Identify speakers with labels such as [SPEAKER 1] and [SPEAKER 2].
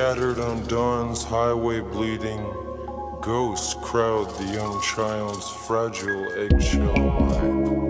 [SPEAKER 1] scattered on dawn's highway bleeding, ghosts crowd the young child's fragile eggshell mind.